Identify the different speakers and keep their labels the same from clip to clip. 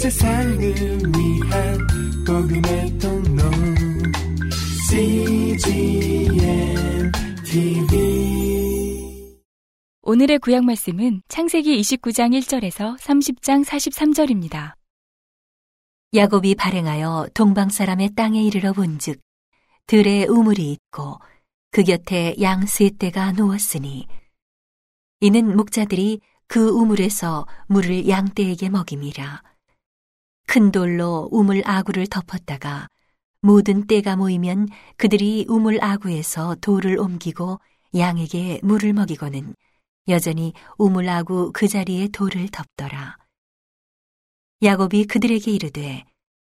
Speaker 1: 세상을 위한 복음의 통로. CGM TV
Speaker 2: 오늘의 구약 말씀은 창세기 29장 1절에서 30장 43절입니다.
Speaker 3: 야곱이 발행하여 동방 사람의 땅에 이르러 본즉 들에 우물이 있고 그 곁에 양세 떼가 누웠으니 이는 목자들이 그 우물에서 물을 양떼에게 먹임이라 큰 돌로 우물 아구를 덮었다가 모든 떼가 모이면 그들이 우물 아구에서 돌을 옮기고 양에게 물을 먹이고는 여전히 우물 아구 그 자리에 돌을 덮더라. 야곱이 그들에게 이르되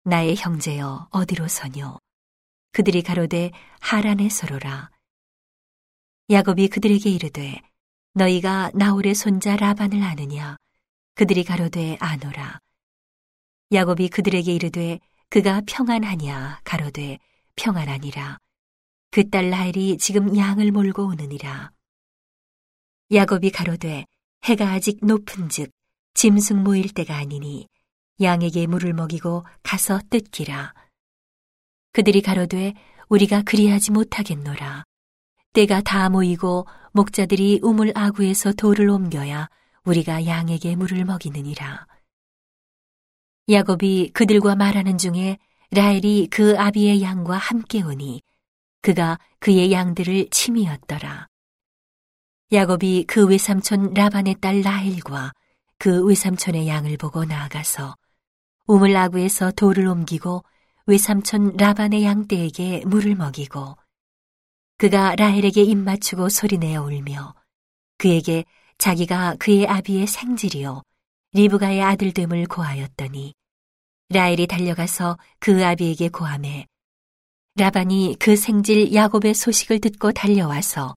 Speaker 3: 나의 형제여 어디로 서뇨? 그들이 가로되 하란에 서로라. 야곱이 그들에게 이르되 너희가 나홀의 손자 라반을 아느냐? 그들이 가로되 아노라 야곱이 그들에게 이르되 그가 평안하냐? 가로되 평안하니라. 그 딸 라헬이 지금 양을 몰고 오느니라. 야곱이 가로되 해가 아직 높은즉 짐승 모일 때가 아니니 양에게 물을 먹이고 가서 뜯기라. 그들이 가로되 우리가 그리하지 못하겠노라. 때가 다 모이고 목자들이 우물 아구에서 돌을 옮겨야 우리가 양에게 물을 먹이느니라. 야곱이 그들과 말하는 중에 라헬이 그 아비의 양과 함께 오니 그가 그의 양들을 침이었더라. 야곱이 그 외삼촌 라반의 딸 라헬과 그 외삼촌의 양을 보고 나아가서 우물 아구에서 돌을 옮기고 외삼촌 라반의 양떼에게 물을 먹이고 그가 라헬에게 입 맞추고 소리내어 울며 그에게 자기가 그의 아비의 생질이요 리브가의 아들됨을 고하였더니 라헬이 달려가서 그 아비에게 고함해 라반이 그 생질 야곱의 소식을 듣고 달려와서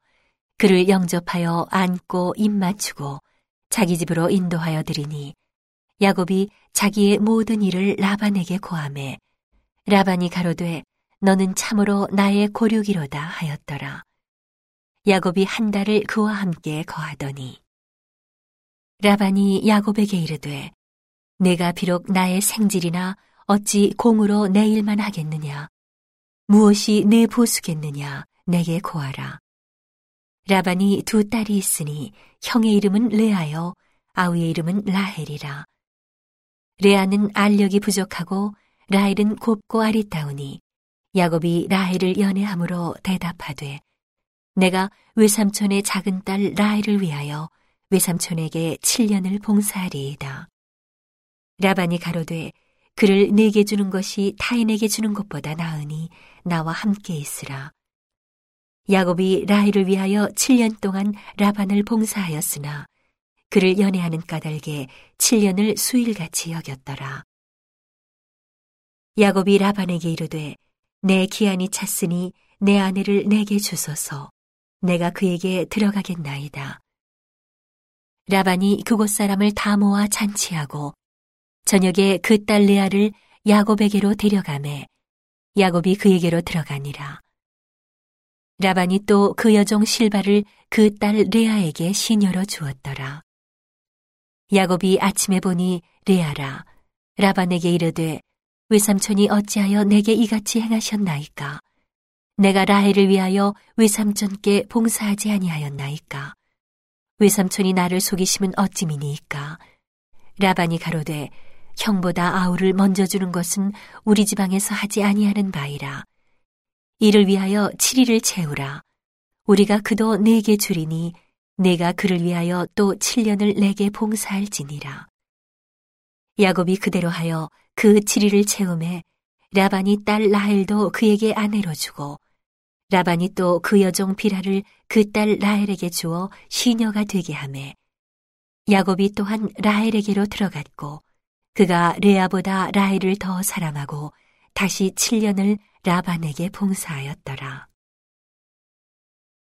Speaker 3: 그를 영접하여 안고 입 맞추고 자기 집으로 인도하여 드리니 야곱이 자기의 모든 일을 라반에게 고함해 라반이 가로되 너는 참으로 나의 고륙이로다 하였더라. 야곱이 한 달을 그와 함께 거하더니 라반이 야곱에게 이르되 내가 비록 나의 생질이나 어찌 공으로 내 일만 하겠느냐? 무엇이 내 보수겠느냐? 내게 고하라. 라반이 두 딸이 있으니 형의 이름은 레아요 아우의 이름은 라헬이라. 레아는 알력이 부족하고 라헬은 곱고 아리따우니 야곱이 라헬을 연애함으로 대답하되 내가 외삼촌의 작은 딸 라헬을 위하여 외삼촌에게 7년을 봉사하리이다. 라반이 가로되 그를 내게 주는 것이 타인에게 주는 것보다 나으니 나와 함께 있으라. 야곱이 라헬을 위하여 7년 동안 라반을 봉사하였으나 그를 연애하는 까닭에 7년을 수일같이 여겼더라. 야곱이 라반에게 이르되 내 기한이 찼으니 내 아내를 내게 주소서 내가 그에게 들어가겠나이다. 라반이 그곳 사람을 다 모아 잔치하고 저녁에 그 딸 레아를 야곱에게로 데려가매 야곱이 그에게로 들어가니라. 라반이 또 그 여종 실바를 그 딸 레아에게 시녀로 주었더라. 야곱이 아침에 보니 레아라 라반에게 이르되 외삼촌이 어찌하여 내게 이같이 행하셨나이까? 내가 라헬을 위하여 외삼촌께 봉사하지 아니하였나이까? 외삼촌이 나를 속이심은 어찌미니이까? 라반이 가로되 형보다 아우를 먼저 주는 것은 우리 지방에서 하지 아니하는 바이라. 이를 위하여 7일을 채우라. 우리가 그도 내게 주리니 내가 그를 위하여 또 7년을 내게 봉사할지니라. 야곱이 그대로 하여 그 7일을 채움에 라반이 딸 라헬도 그에게 아내로 주고 라반이 또 그 여종 비라를 그 딸 라헬에게 주어 시녀가 되게 하매 야곱이 또한 라헬에게로 들어갔고 그가 레아보다 라헬을 더 사랑하고 다시 7년을 라반에게 봉사하였더라.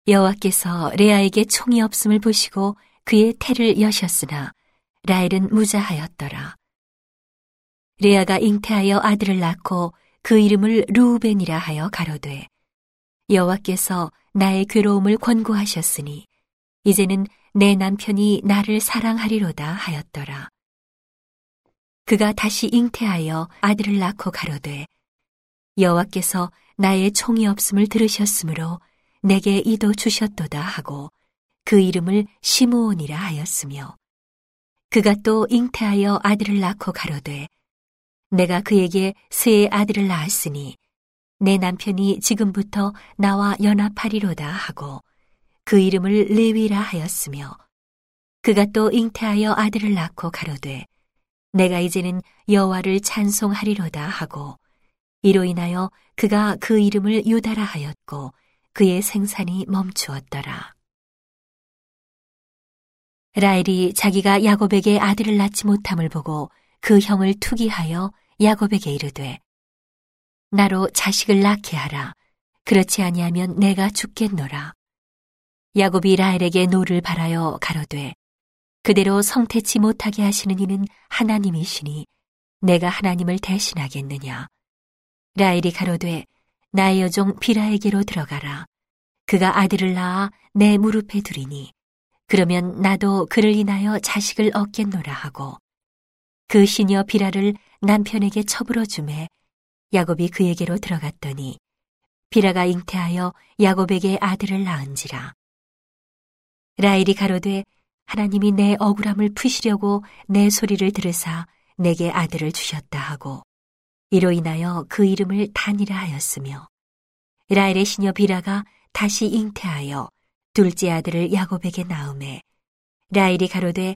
Speaker 3: 여호와께서 레아에게 총이 없음을 보시고 그의 태를 여셨으나 라헬은 무자하였더라. 레아가 잉태하여 아들을 낳고 그 이름을 루우벤이라 하여 가로되 여호와께서 나의 괴로움을 권고하셨으니 이제는 내 남편이 나를 사랑하리로다 하였더라. 그가 다시 잉태하여 아들을 낳고 가로되 여호와께서 나의 총이 없음을 들으셨으므로 내게 이도 주셨도다 하고 그 이름을 시므온이라 하였으며 그가 또 잉태하여 아들을 낳고 가로되 내가 그에게 새 아들을 낳았으니 내 남편이 지금부터 나와 연합하리로다 하고 그 이름을 레위라 하였으며 그가 또 잉태하여 아들을 낳고 가로되 내가 이제는 여호와를 찬송하리로다 하고 이로 인하여 그가 그 이름을 유다라 하였고 그의 생산이 멈추었더라. 라헬이 자기가 야곱에게 아들을 낳지 못함을 보고 그 형을 투기하여 야곱에게 이르되 나로 자식을 낳게 하라. 그렇지 아니하면 내가 죽겠노라. 야곱이 라헬에게 노를 발하여 가로되 그대로 성태치 못하게 하시는 이는 하나님이시니 내가 하나님을 대신하겠느냐. 라헬이 가로되 나의 여종 빌하에게로 들어가라. 그가 아들을 낳아 내 무릎에 두리니 그러면 나도 그를 인하여 자식을 얻겠노라 하고 그 시녀 비라를 남편에게 처불어 주매 야곱이 그에게로 들어갔더니 비라가 잉태하여 야곱에게 아들을 낳은지라. 라일이 가로되 하나님이 내 억울함을 푸시려고 내 소리를 들으사 내게 아들을 주셨다 하고 이로 인하여 그 이름을 단이라 하였으며 라일의 시녀 비라가 다시 잉태하여 둘째 아들을 야곱에게 낳음에 라일이 가로되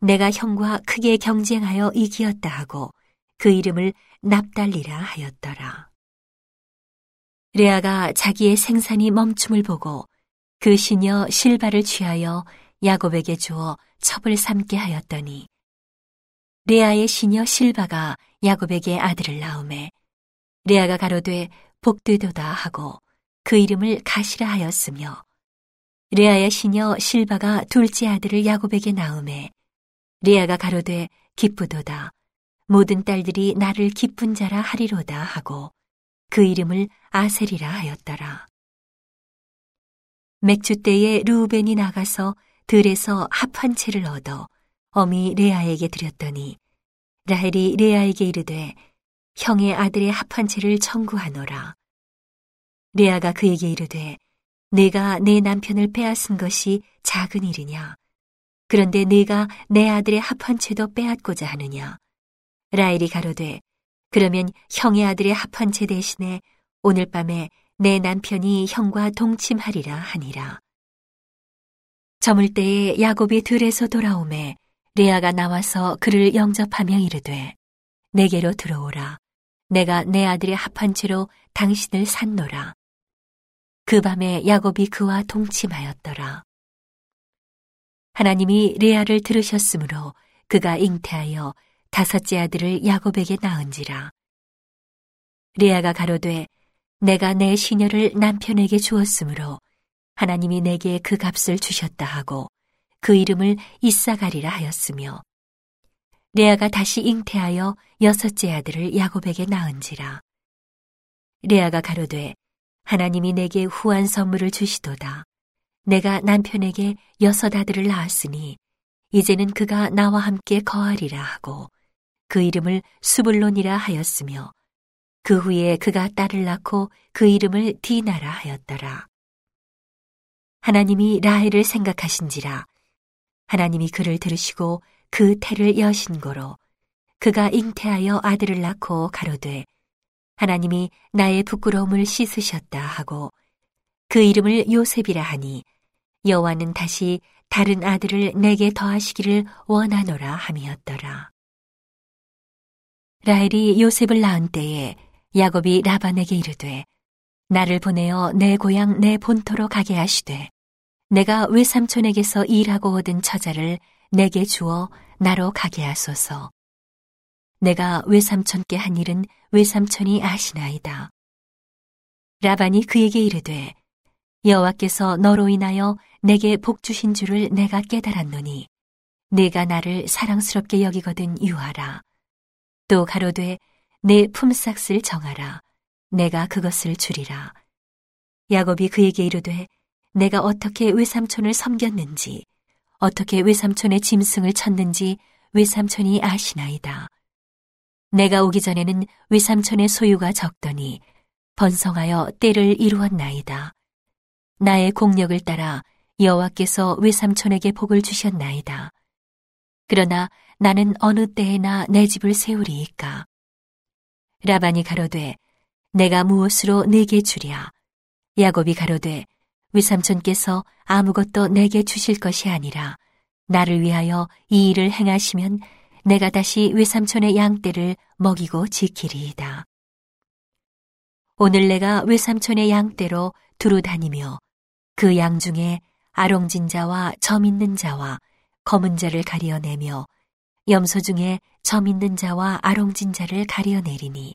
Speaker 3: 내가 형과 크게 경쟁하여 이기었다 하고 그 이름을 납달리라 하였더라. 레아가 자기의 생산이 멈춤을 보고 그 시녀 실바를 취하여 야곱에게 주어 첩을 삼게 하였더니 레아의 시녀 실바가 야곱에게 아들을 낳음에 레아가 가로되 복되도다 하고 그 이름을 가시라 하였으며 레아의 시녀 실바가 둘째 아들을 야곱에게 낳음에 레아가 가로되 기쁘도다 모든 딸들이 나를 기쁜 자라 하리로다 하고 그 이름을 아셀이라 하였더라. 맥주 때에 루벤이 나가서 들에서 합 한 채를 얻어 어미 레아에게 드렸더니 라헬이 레아에게 이르되 형의 아들의 합 한 채를 청구하노라. 레아가 그에게 이르되 내가 내 남편을 빼앗은 것이 작은 일이냐? 그런데 내가 내 아들의 합 한 채도 빼앗고자 하느냐? 라헬이 가로되 그러면 형의 아들의 합한 채 대신에 오늘 밤에 내 남편이 형과 동침하리라 하니라. 저물 때에 야곱이 들에서 돌아오매 레아가 나와서 그를 영접하며 이르되 내게로 들어오라. 내가 내 아들의 합한 채로 당신을 산노라. 그 밤에 야곱이 그와 동침하였더라. 하나님이 레아를 들으셨으므로 그가 잉태하여 다섯째 아들을 야곱에게 낳은지라. 레아가 가로되 내가 내 시녀를 남편에게 주었으므로 하나님이 내게 그 값을 주셨다 하고 그 이름을 이사가리라 하였으며 레아가 다시 잉태하여 여섯째 아들을 야곱에게 낳은지라. 레아가 가로되 하나님이 내게 후한 선물을 주시도다. 내가 남편에게 여섯 아들을 낳았으니 이제는 그가 나와 함께 거하리라 하고 그 이름을 수불론이라 하였으며 그 후에 그가 딸을 낳고 그 이름을 디나라 하였더라. 하나님이 라헬을 생각하신지라 하나님이 그를 들으시고 그 태를 여신고로 그가 잉태하여 아들을 낳고 가로되 하나님이 나의 부끄러움을 씻으셨다 하고 그 이름을 요셉이라 하니 여호와는 다시 다른 아들을 내게 더하시기를 원하노라 함이었더라. 라헬이 요셉을 낳은 때에 야곱이 라반에게 이르되 나를 보내어 내 고향 내 본토로 가게 하시되 내가 외삼촌에게서 일하고 얻은 처자를 내게 주어 나로 가게 하소서. 내가 외삼촌께 한 일은 외삼촌이 아시나이다. 라반이 그에게 이르되 여호와께서 너로 인하여 내게 복 주신 줄을 내가 깨달았노니 내가 나를 사랑스럽게 여기거든 유하라. 또 가로되 내 품삯을 정하라. 내가 그것을 주리라. 야곱이 그에게 이르되 내가 어떻게 외삼촌을 섬겼는지 어떻게 외삼촌의 짐승을 쳤는지 외삼촌이 아시나이다. 내가 오기 전에는 외삼촌의 소유가 적더니 번성하여 때를 이루었나이다. 나의 공력을 따라 여호와께서 외삼촌에게 복을 주셨나이다. 그러나 나는 어느 때에나 내 집을 세우리이까. 라반이 가로되 내가 무엇으로 내게 주랴. 야곱이 가로되 외삼촌께서 아무것도 내게 주실 것이 아니라 나를 위하여 이 일을 행하시면 내가 다시 외삼촌의 양떼를 먹이고 지키리이다. 오늘 내가 외삼촌의 양떼로 두루 다니며 그 양 중에 아롱진 자와 점 있는 자와 검은 자를 가리어내며 염소 중에 점 있는 자와 아롱진 자를 가리어내리니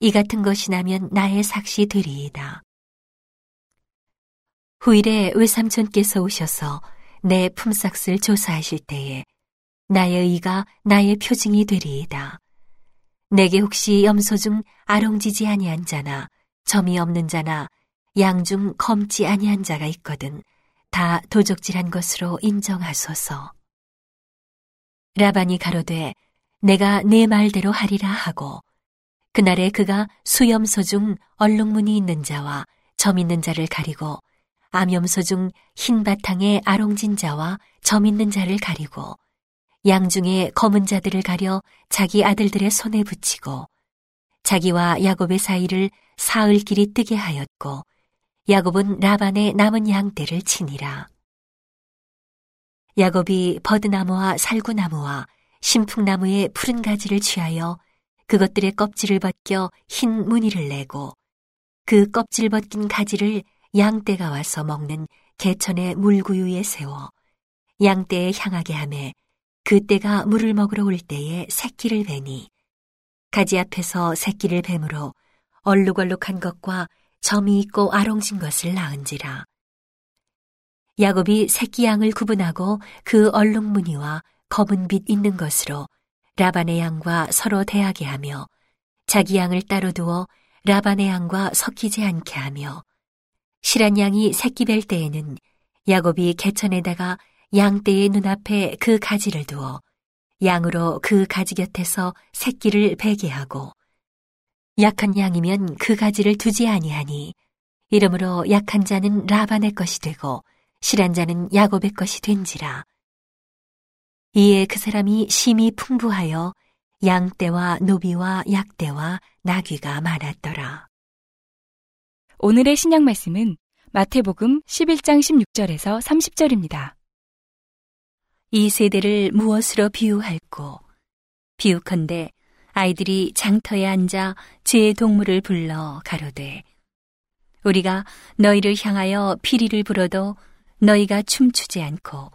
Speaker 3: 이 같은 것이 나면 나의 삭시 되리이다. 후일에 외삼촌께서 오셔서 내 품삯을 조사하실 때에 나의 의가 나의 표징이 되리이다. 내게 혹시 염소 중 아롱지지 아니한 자나 점이 없는 자나 양 중 검지 아니한 자가 있거든 다 도적질한 것으로 인정하소서. 라반이 가로되 내가 내 말대로 하리라 하고 그날에 그가 수염소 중 얼룩무늬 있는 자와 점 있는 자를 가리고 암염소 중 흰 바탕에 아롱진 자와 점 있는 자를 가리고 양 중에 검은 자들을 가려 자기 아들들의 손에 붙이고 자기와 야곱의 사이를 사흘 길이 뜨게 하였고 야곱은 라반의 남은 양떼를 치니라. 야곱이 버드나무와 살구나무와 신풍나무의 푸른 가지를 취하여 그것들의 껍질을 벗겨 흰 무늬를 내고 그 껍질 벗긴 가지를 양떼가 와서 먹는 개천의 물구유에 세워 양떼에 향하게 하매 그때가 물을 먹으러 올 때에 새끼를 베니 가지 앞에서 새끼를 뱀으로 얼룩얼룩한 것과 점이 있고 아롱진 것을 낳은지라 야곱이 새끼 양을 구분하고 그 얼룩무늬와 검은 빛 있는 것으로 라반의 양과 서로 대하게 하며 자기 양을 따로 두어 라반의 양과 섞이지 않게 하며 실한 양이 새끼 뵐 때에는 야곱이 개천에다가 양떼의 눈앞에 그 가지를 두어 양으로 그 가지 곁에서 새끼를 베게 하고 약한 양이면 그 가지를 두지 아니하니 이러므로 약한 자는 라반의 것이 되고 실한 자는 야곱의 것이 된지라 이에 그 사람이 심히 풍부하여 양떼와 노비와 약떼와 나귀가 많았더라.
Speaker 2: 오늘의 신약 말씀은 마태복음 11장 16절에서 30절입니다.
Speaker 3: 이 세대를 무엇으로 비유할꼬? 비유컨대 아이들이 장터에 앉아 제 동물을 불러 가로되 우리가 너희를 향하여 피리를 불어도 너희가 춤추지 않고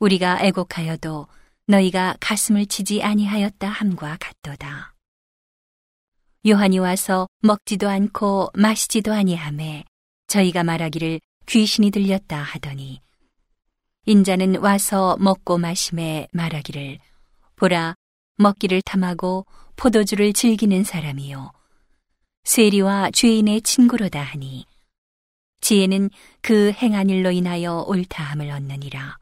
Speaker 3: 우리가 애곡하여도 너희가 가슴을 치지 아니하였다 함과 같도다. 요한이 와서 먹지도 않고 마시지도 아니하매 저희가 말하기를 귀신이 들렸다 하더니 인자는 와서 먹고 마심에 말하기를 보라 먹기를 탐하고 포도주를 즐기는 사람이요 세리와 죄인의 친구로다 하니 지혜는 그 행한 일로 인하여 옳다함을 얻느니라.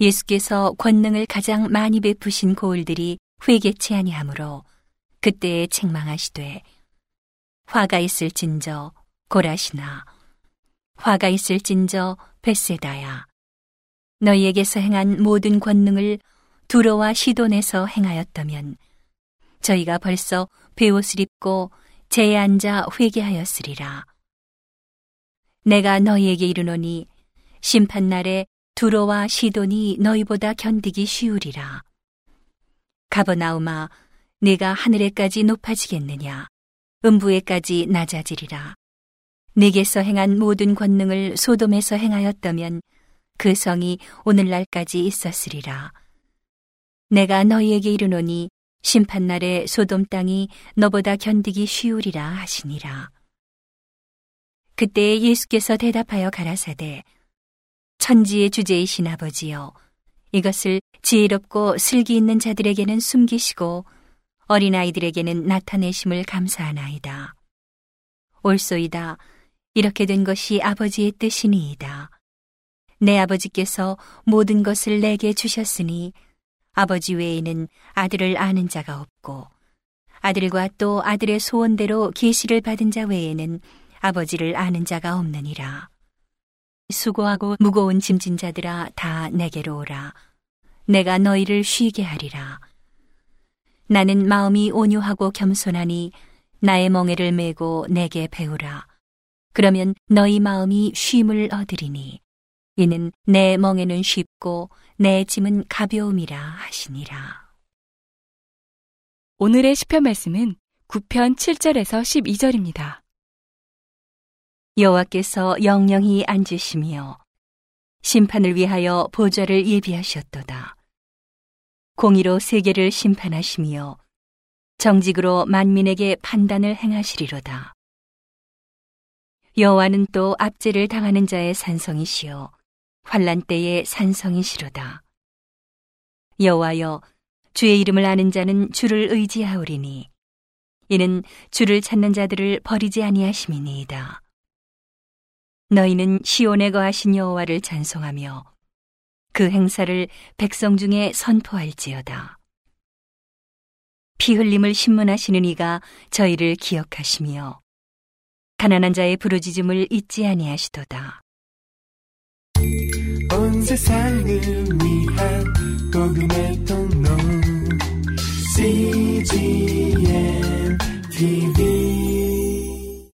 Speaker 3: 예수께서 권능을 가장 많이 베푸신 고을들이 회개치 아니하므로 그때에 책망하시되 화가 있을진저 고라시나 화가 있을진저 베세다야 너희에게서 행한 모든 권능을 두로와 시돈에서 행하였다면 저희가 벌써 베옷을 입고 제에 앉아 회개하였으리라 내가 너희에게 이르노니 심판날에 두로와 시돈이 너희보다 견디기 쉬우리라. 가버나우마, 내가 하늘에까지 높아지겠느냐? 음부에까지 낮아지리라. 내게서 행한 모든 권능을 소돔에서 행하였다면 그 성이 오늘날까지 있었으리라. 내가 너희에게 이르노니 심판날에 소돔 땅이 너보다 견디기 쉬우리라 하시니라. 그때 예수께서 대답하여 가라사대 천지의 주제이신 아버지여 이것을 지혜롭고 슬기 있는 자들에게는 숨기시고 어린아이들에게는 나타내심을 감사하나이다. 옳소이다. 이렇게 된 것이 아버지의 뜻이니이다. 내 아버지께서 모든 것을 내게 주셨으니 아버지 외에는 아들을 아는 자가 없고 아들과 또 아들의 소원대로 계시를 받은 자 외에는 아버지를 아는 자가 없느니라. 수고하고 무거운 짐진 자들아 다 내게로 오라. 내가 너희를 쉬게 하리라. 나는 마음이 온유하고 겸손하니 나의 멍에를 메고 내게 배우라. 그러면 너희 마음이 쉼을 얻으리니 이는 내 멍에는 쉽고 내 짐은 가벼움이라 하시니라.
Speaker 2: 오늘의 시편 말씀은 9편 7절에서 12절입니다.
Speaker 3: 여호와께서 영영히 앉으시며 심판을 위하여 보좌를 예비하셨도다. 공의로 세계를 심판하시며 정직으로 만민에게 판단을 행하시리로다. 여호와는 또 압제를 당하는 자의 산성이시요 환란 때의 산성이시로다. 여호와여 주의 이름을 아는 자는 주를 의지하오리니 이는 주를 찾는 자들을 버리지 아니하심이니이다. 너희는 시온에 거하신 여호와를 찬송하며 그 행사를 백성 중에 선포할지어다. 피 흘림을 신문하시는 이가 저희를 기억하시며 가난한 자의 부르짖음을 잊지 아니하시도다.
Speaker 1: 온 세상을 위한 복음의 통로 CGM TV